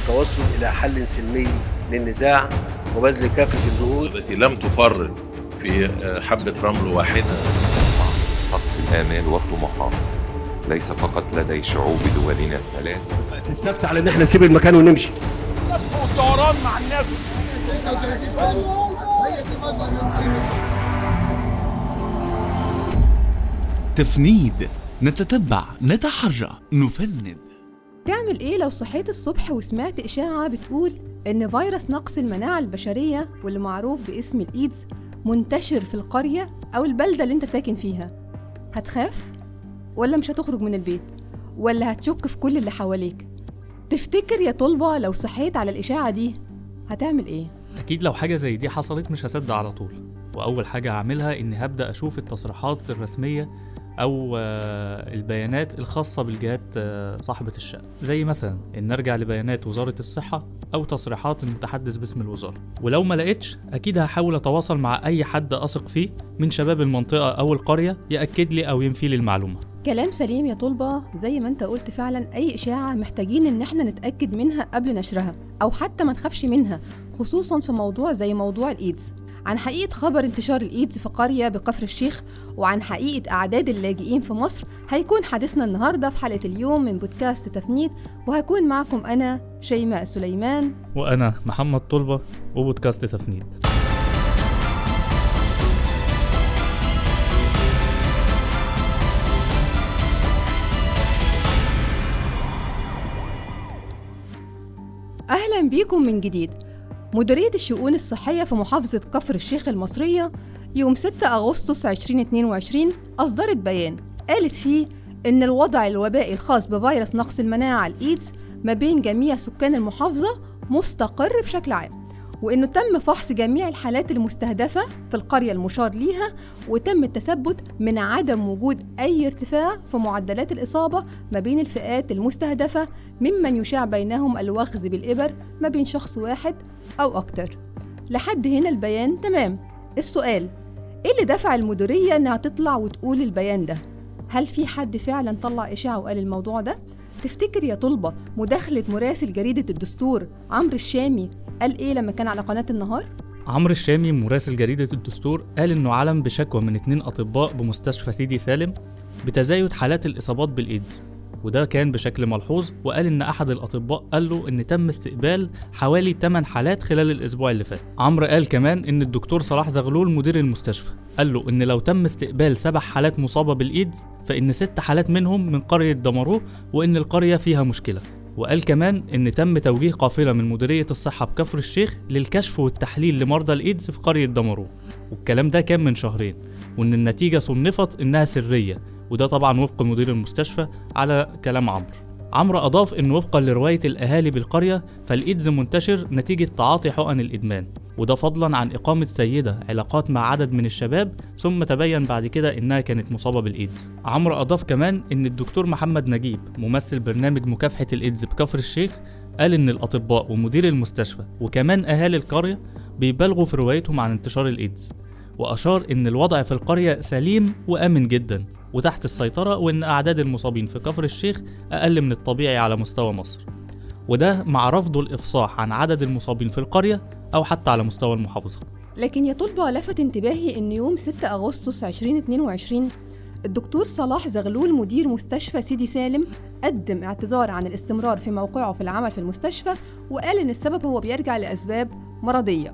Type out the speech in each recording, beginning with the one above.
والتوصل إلى حل سلمي للنزاع وبذل كافة الجهود. التي لم تفرط في حبة رمل واحدة. سقف الآمال والطموحات ليس فقط لدي شعوب دولنا الثلاث. السبت على إن إحنا نسيب المكان ونمشي. والطيران مع الناس تفنيد نتتبع نتحرى نفند. تعمل إيه لو صحيت الصبح وسمعت إشاعة بتقول إن فيروس نقص المناعة البشرية واللي معروف باسم الإيدز منتشر في القرية أو البلدة اللي أنت ساكن فيها؟ هتخاف؟ ولا مش هتخرج من البيت؟ ولا هتشك في كل اللي حواليك؟ تفتكر يا طلبة لو صحيت على الإشاعة دي هتعمل إيه؟ أكيد لو حاجة زي دي حصلت مش هصدق على طول. وأول حاجة هعملها إني هبدأ أشوف التصريحات الرسمية أو آه، البيانات الخاصة بالجهات آه، صاحبة الشأن زي مثلا إن أرجع لبيانات وزارة الصحة أو تصريحات المتحدث باسم الوزارة. ولو ما لقيتش أكيد هحاول أتواصل مع أي حد أثق فيه من شباب المنطقة أو القرية يأكد لي أو ينفي لي المعلومة. كلام سليم يا طلبة. زي ما أنت قلت فعلا أي إشاعة محتاجين إن إحنا نتأكد منها قبل نشرها أو حتى ما نخافش منها. خصوصا في موضوع زي موضوع الإيدز. عن حقيقة خبر انتشار الإيدز في قرية بكفر الشيخ وعن حقيقة أعداد اللاجئين في مصر هيكون حديثنا النهاردة في حلقة اليوم من بودكاست تفنيد وهكون معكم أنا شيماء سليمان. وأنا محمد طلبة وبودكاست تفنيد. أهلا بيكم من جديد. مديرية الشؤون الصحية في محافظة كفر الشيخ المصرية يوم 6 أغسطس 2022 أصدرت بيان قالت فيه إن الوضع الوبائي الخاص بفيروس نقص المناعة الإيدز ما بين جميع سكان المحافظة مستقر بشكل عام. وإنه تم فحص جميع الحالات المستهدفة في القرية المشار ليها وتم التثبت من عدم وجود أي ارتفاع في معدلات الإصابة ما بين الفئات المستهدفة ممن يشاع بينهم الوخز بالإبر ما بين شخص واحد أو أكتر لحد هنا البيان تمام السؤال إيه اللي دفع المديرية إنها تطلع وتقول البيان ده؟ هل في حد فعلا طلع إشاعة وقال الموضوع ده؟ تفتكر يا طلبة مداخلة مراسل جريدة الدستور عمرو الشامي قال إيه لما كان على قناة النهار؟ عمرو الشامي مراسل جريدة الدستور قال إنه علم بشكوى من اتنين أطباء بمستشفى سيدي سالم بتزايد حالات الإصابات بالإيدز وده كان بشكل ملحوظ وقال إن أحد الأطباء قال له إن تم استقبال حوالي 8 حالات خلال الأسبوع اللي فات. عمرو قال كمان إن الدكتور صلاح زغلول مدير المستشفى قال له إن لو تم استقبال سبع حالات مصابة بالإيدز فإن ست حالات منهم من قرية دمروه وإن القرية فيها مشكلة. وقال كمان إن تم توجيه قافلة من مديرية الصحة بكفر الشيخ للكشف والتحليل لمرضى الإيدز في قرية دمروه والكلام ده كان من شهرين وإن النتيجة صنفت إنها سرية وده طبعا وفق مدير المستشفى على كلام عمرو. عمرو أضاف إن وفقا لرواية الأهالي بالقرية فالإيدز منتشر نتيجة تعاطي حقن الإدمان. وده فضلا عن إقامة سيدة علاقات مع عدد من الشباب ثم تبين بعد كده إنها كانت مصابة بالإيدز. عمرو أضاف كمان إن الدكتور محمد نجيب ممثل برنامج مكافحة الإيدز بكفر الشيخ قال إن الأطباء ومدير المستشفى وكمان أهالي القرية بيبالغوا في روايتهم عن انتشار الإيدز وأشار إن الوضع في القرية سليم وآمن جدا وتحت السيطرة وإن أعداد المصابين في كفر الشيخ أقل من الطبيعي على مستوى مصر. وده مع رفضه الإفصاح عن عدد المصابين في القرية أو حتى على مستوى المحافظة. لكن يا طلبة لفت انتباهي إن يوم 6 أغسطس 2022 الدكتور صلاح زغلول مدير مستشفى سيدي سالم قدم اعتذار عن الاستمرار في موقعه في العمل في المستشفى وقال إن السبب هو بيرجع لأسباب مرضية.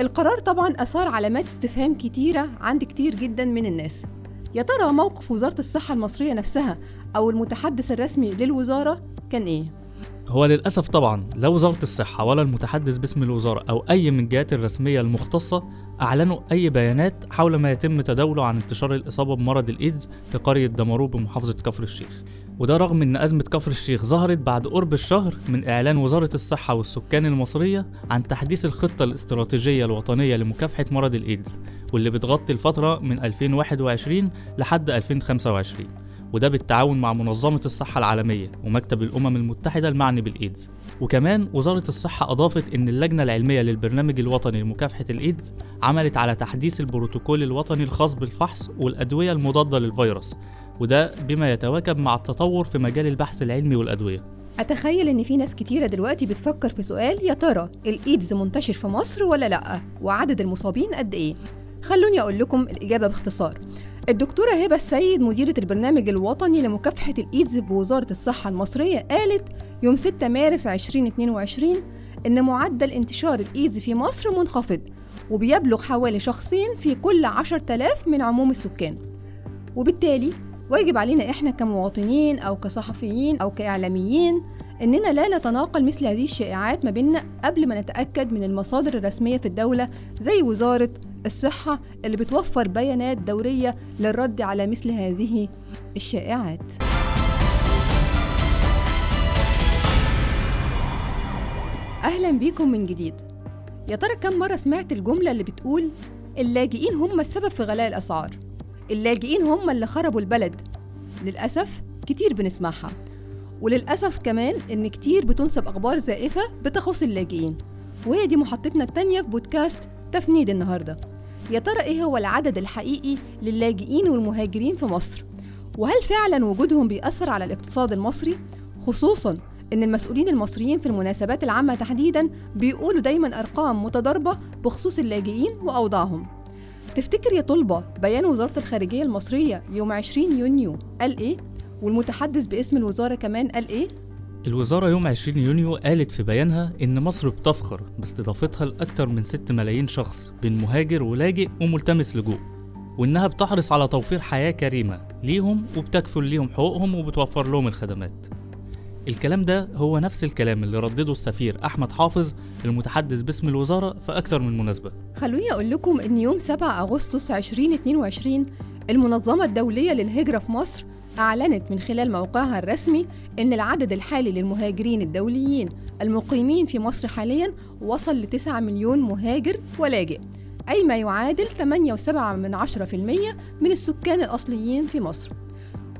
القرار طبعا أثار علامات استفهام كتيرة عند كتير جدا من الناس. يا ترى موقف وزارة الصحة المصرية نفسها أو المتحدث الرسمي للوزارة كان إيه؟ هو للأسف طبعا لا وزارة الصحة ولا المتحدث باسم الوزارة أو أي من الجهات الرسمية المختصة أعلنوا أي بيانات حول ما يتم تداوله عن انتشار الإصابة بمرض الإيدز في قرية دمروه بمحافظة كفر الشيخ. وده رغم إن أزمة كفر الشيخ ظهرت بعد قرب الشهر من إعلان وزارة الصحة والسكان المصرية عن تحديث الخطة الاستراتيجية الوطنية لمكافحة مرض الإيدز واللي بتغطي الفترة من 2021 لحد 2025 وده بالتعاون مع منظمة الصحة العالمية ومكتب الأمم المتحدة المعني بالإيدز وكمان وزارة الصحة أضافت إن اللجنة العلمية للبرنامج الوطني لمكافحة الإيدز عملت على تحديث البروتوكول الوطني الخاص بالفحص والأدوية المضادة للفيروس وده بما يتواكب مع التطور في مجال البحث العلمي والأدوية أتخيل إن في ناس كتيرة دلوقتي بتفكر في سؤال يا ترى الإيدز منتشر في مصر ولا لأ؟ وعدد المصابين قد إيه؟ خلوني أقول لكم الإجابة باختصار الدكتورة هبة السيد مديرة البرنامج الوطني لمكافحة الإيدز بوزارة الصحة المصرية قالت يوم 6 مارس 2022 إن معدل انتشار الإيدز في مصر منخفض وبيبلغ حوالي شخصين في كل 10000 من عموم السكان. وبالتالي واجب علينا إحنا كمواطنين أو كصحفيين أو كإعلاميين إننا لا نتناقل مثل هذه الشائعات ما بيننا قبل ما نتأكد من المصادر الرسمية في الدولة زي وزارة الصحة اللي بتوفر بيانات دورية للرد على مثل هذه الشائعات. أهلا بيكم من جديد. يا ترى كم مرة سمعت الجملة اللي بتقول اللاجئين هم السبب في غلاء الأسعار؟ اللاجئين هم اللي خربوا البلد. للأسف كتير بنسمعها. وللأسف كمان إن كتير بتنسب أخبار زائفة بتخص اللاجئين. وهي دي محطتنا التانية في بودكاست تفنيد النهاردة. يا ترى إيه هو العدد الحقيقي للاجئين والمهاجرين في مصر وهل فعلا وجودهم بيأثر على الاقتصاد المصري خصوصا إن المسؤولين المصريين في المناسبات العامة تحديدا بيقولوا دايما أرقام متضاربة بخصوص اللاجئين وأوضاعهم تفتكر يا طلبة بيان وزارة الخارجية المصرية يوم 20 يونيو قال إيه؟ والمتحدث باسم الوزارة كمان قال إيه؟ الوزارة يوم 20 يونيو قالت في بيانها إن مصر بتفخر باستضافتها لأكثر من 6 ملايين شخص بين مهاجر ولاجئ وملتمس لجوء وإنها بتحرص على توفير حياة كريمة ليهم وبتكفل ليهم حقوقهم وبتوفر لهم الخدمات. الكلام ده هو نفس الكلام اللي ردده السفير أحمد حافظ المتحدث باسم الوزارة في أكتر من مناسبة. خلوني أقول لكم إن يوم 7 أغسطس 2022 المنظمة الدولية للهجرة في مصر أعلنت من خلال موقعها الرسمي إن العدد الحالي للمهاجرين الدوليين المقيمين في مصر حاليا وصل ل 9 مليون مهاجر ولاجئ أي ما يعادل 8.7 من 10% من السكان الأصليين في مصر.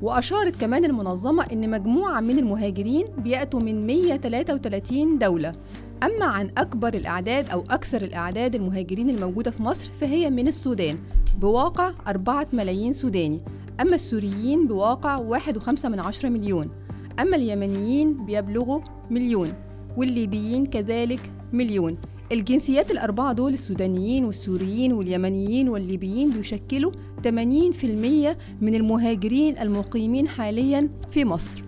وأشارت كمان المنظمة إن مجموعة من المهاجرين بيأتوا من 133 دولة. أما عن أكبر الأعداد أو أكثر الأعداد المهاجرين الموجودة في مصر فهي من السودان بواقع 4 ملايين سوداني. أما السوريين بواقع 1.5 من عشرة مليون. أما اليمنيين بيبلغوا مليون والليبيين كذلك مليون. الجنسيات الأربعة دول السودانيين والسوريين واليمنيين والليبيين بيشكلوا 80% من المهاجرين المقيمين حاليا في مصر.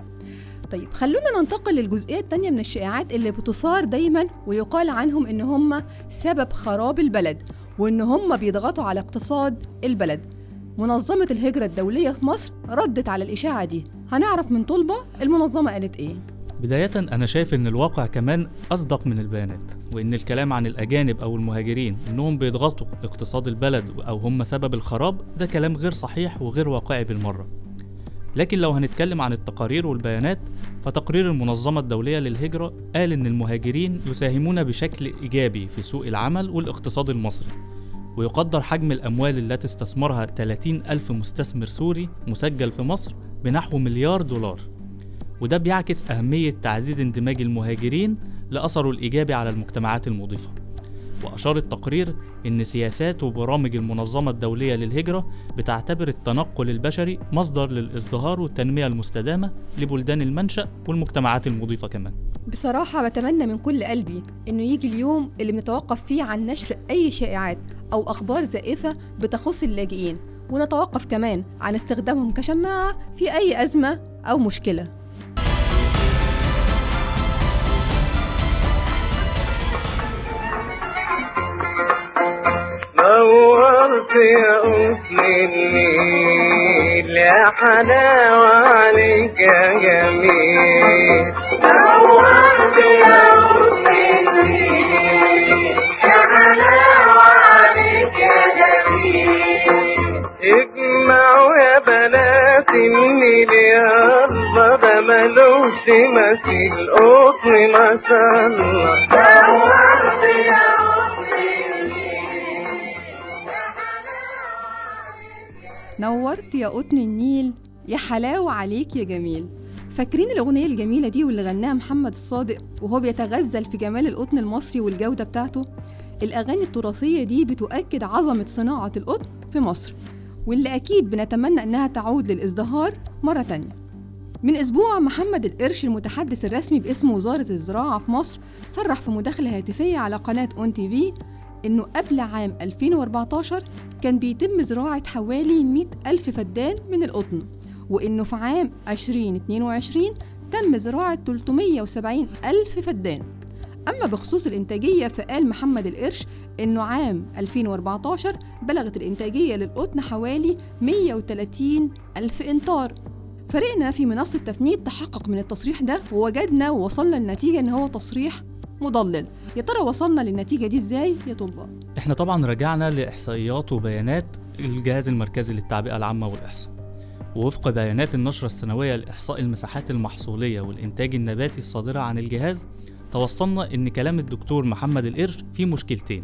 طيب خلونا ننتقل للجزئية التانية من الشائعات اللي بتثار دايما ويقال عنهم إن هم سبب خراب البلد وإن هم بيضغطوا على اقتصاد البلد. منظمة الهجرة الدولية في مصر ردت على الإشاعة دي. هنعرف من طلبة المنظمة قالت إيه. بداية أنا شايف إن الواقع كمان أصدق من البيانات وإن الكلام عن الأجانب أو المهاجرين إنهم بيضغطوا اقتصاد البلد أو هم سبب الخراب ده كلام غير صحيح وغير واقعي بالمرة. لكن لو هنتكلم عن التقارير والبيانات فتقرير المنظمة الدولية للهجرة قال إن المهاجرين يساهمون بشكل إيجابي في سوق العمل والاقتصاد المصري. ويقدر حجم الأموال التي استثمرها 30 ألف مستثمر سوري مسجل في مصر بنحو مليار دولار. وده بيعكس أهمية تعزيز اندماج المهاجرين لأثره الإيجابي على المجتمعات المضيفة. وأشار التقرير إن سياسات وبرامج المنظمة الدولية للهجرة بتعتبر التنقل البشري مصدر للإزدهار والتنمية المستدامة لبلدان المنشأ والمجتمعات المضيفة كمان. بصراحة بتمنى من كل قلبي إنه يجي اليوم اللي بنتوقف فيه عن نشر أي شائعات أو أخبار زائفة بتخص اللاجئين ونتوقف كمان عن استخدامهم كشماعة في أي أزمة أو مشكلة. نورت يا النيل يا حلاوة عليك يا جميل. نورت يا اجمعوا يا بنات الله ده ملوش مثيل قطن أم نورت يا قطن النيل يا حلاوة عليك يا جميل. فاكرين الأغنية الجميلة دي واللي غناها محمد الصادق وهو بيتغزل في جمال القطن المصري والجودة بتاعته؟ الأغاني التراثية دي بتؤكد عظمة صناعة القطن في مصر واللي أكيد بنتمنى إنها تعود للإزدهار مرة تانية. من أسبوع محمد القرش المتحدث الرسمي باسم وزارة الزراعة في مصر صرح في مداخلة هاتفية على قناة أون تي في إنه قبل عام 2014 كان بيتم زراعة حوالي 100 ألف فدان من القطن وإنه في عام 2022 تم زراعة 370 ألف فدان. أما بخصوص الإنتاجية فقال محمد القرش إنه عام 2014 بلغت الإنتاجية للقطن حوالي 130 ألف إنطار فريقنا في منصة تفنيد تحقق من التصريح ده ووجدنا ووصلنا لنتيجة إن هو تصريح مضلل. يا ترى وصلنا للنتيجة دي إزاي يا طلبة؟ إحنا طبعا رجعنا لإحصائيات وبيانات الجهاز المركزي للتعبئة العامة والإحصاء. ووفق بيانات النشرة السنوية لإحصاء المساحات المحصولية والإنتاج النباتي الصادرة عن الجهاز توصلنا إن كلام الدكتور محمد القرش فيه مشكلتين.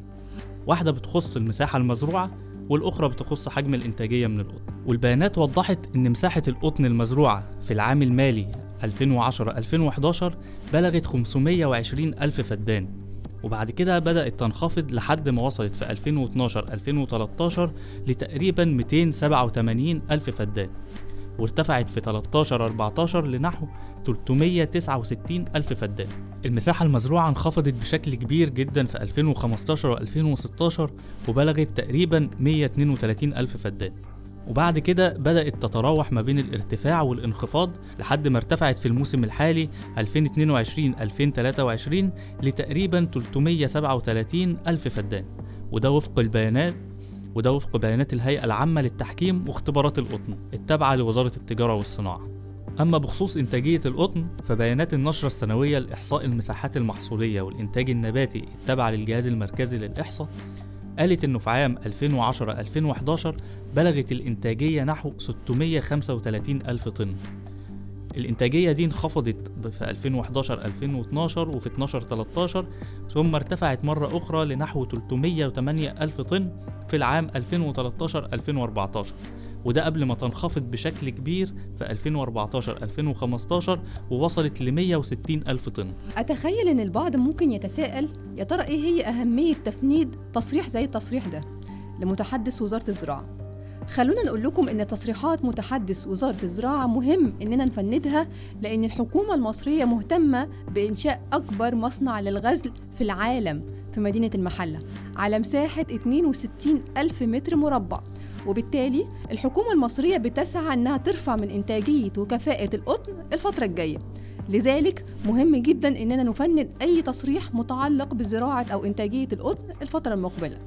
واحدة بتخص المساحة المزروعة والأخرى بتخص حجم الإنتاجية من القطن. والبيانات وضحت إن مساحة القطن المزروعة في العام المالي 2010-2011 بلغت 520 ألف فدان. وبعد كده بدأت تنخفض لحد ما وصلت في 2012-2013 لتقريبا 287 ألف فدان. وارتفعت في 13-14 لنحو 369 ألف فدان. المساحة المزروعة انخفضت بشكل كبير جدا في 2015 و 2016 وبلغت تقريبا 132 ألف فدان. وبعد كده بدأت تتراوح ما بين الارتفاع والانخفاض لحد ما ارتفعت في الموسم الحالي 2022-2023 لتقريبا 337 ألف فدان. وده وفق البيانات وده وفق بيانات الهيئة العامة للتحكيم واختبارات القطن التابعة لوزارة التجارة والصناعة. أما بخصوص إنتاجية القطن فبيانات النشرة السنوية لإحصاء المساحات المحصولية والإنتاج النباتي التابعة للجهاز المركزي للإحصاء قالت إنه في عام 2010-2011 بلغت الإنتاجية نحو 635 ألف طن. الإنتاجية دي انخفضت في 2011-2012 وفي 12-13 ثم ارتفعت مرة أخرى لنحو 308 ألف طن في العام 2013-2014 وده قبل ما تنخفض بشكل كبير في 2014-2015 ووصلت ل 160 ألف طن. أتخيل إن البعض ممكن يتساءل يا ترى إيه هي أهمية تفنيد تصريح زي التصريح ده؟ لمتحدث وزارة الزراعة. خلونا نقول لكم إن تصريحات متحدث وزارة الزراعة مهم إننا نفندها لأن الحكومة المصرية مهتمة بإنشاء أكبر مصنع للغزل في العالم في مدينة المحلة على مساحة 62 ألف متر مربع. وبالتالي الحكومة المصرية بتسعى إنها ترفع من إنتاجية وكفاءة القطن الفترة الجاية. لذلك مهم جدا إننا نفند أي تصريح متعلق بزراعة أو إنتاجية القطن الفترة المقبلة.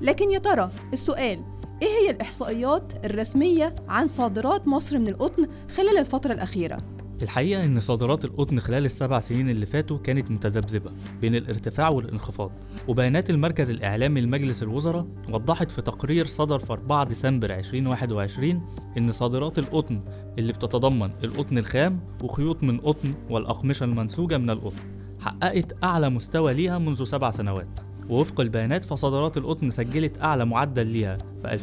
لكن يا ترى السؤال إيه هي الإحصائيات الرسمية عن صادرات مصر من القطن خلال الفترة الأخيرة؟ الحقيقة إن صادرات القطن خلال السبع سنين اللي فاتوا كانت متذبذبة بين الارتفاع والانخفاض وبيانات المركز الإعلامي لمجلس الوزراء وضحت في تقرير صدر في 4 ديسمبر 2021 إن صادرات القطن اللي بتتضمن القطن الخام وخيوط من قطن والأقمشة المنسوجة من القطن حققت أعلى مستوى ليها منذ سبع سنوات ووفق البيانات فصادرات القطن سجلت أعلى معدل ليها في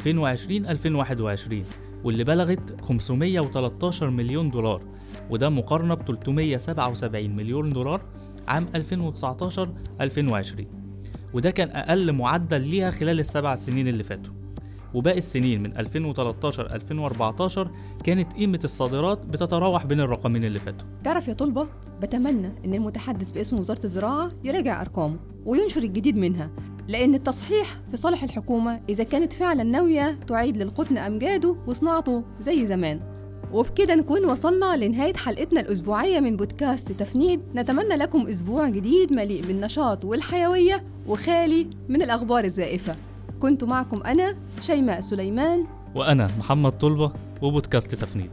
2020-2021 واللي بلغت 513 مليون دولار وده مقارنة ب 377 مليون دولار عام 2019-2020 وده كان أقل معدل ليها خلال السبع سنين اللي فاتوا. وباقي السنين من 2013-2014 كانت قيمة الصادرات بتتراوح بين الرقمين اللي فاتوا. تعرف يا طلبة بتمنى إن المتحدث باسم وزارة الزراعة يراجع أرقامه وينشر الجديد منها لأن التصحيح في صالح الحكومة إذا كانت فعلا ناوية تعيد للقطن أمجاده وصناعته زي زمان. وبكده نكون وصلنا لنهاية حلقتنا الأسبوعية من بودكاست تفنيد. نتمنى لكم أسبوع جديد مليء بالنشاط والحيوية وخالي من الأخبار الزائفة. كنت معكم أنا شيماء سليمان وأنا محمد طلبة وبودكاست تفنيد.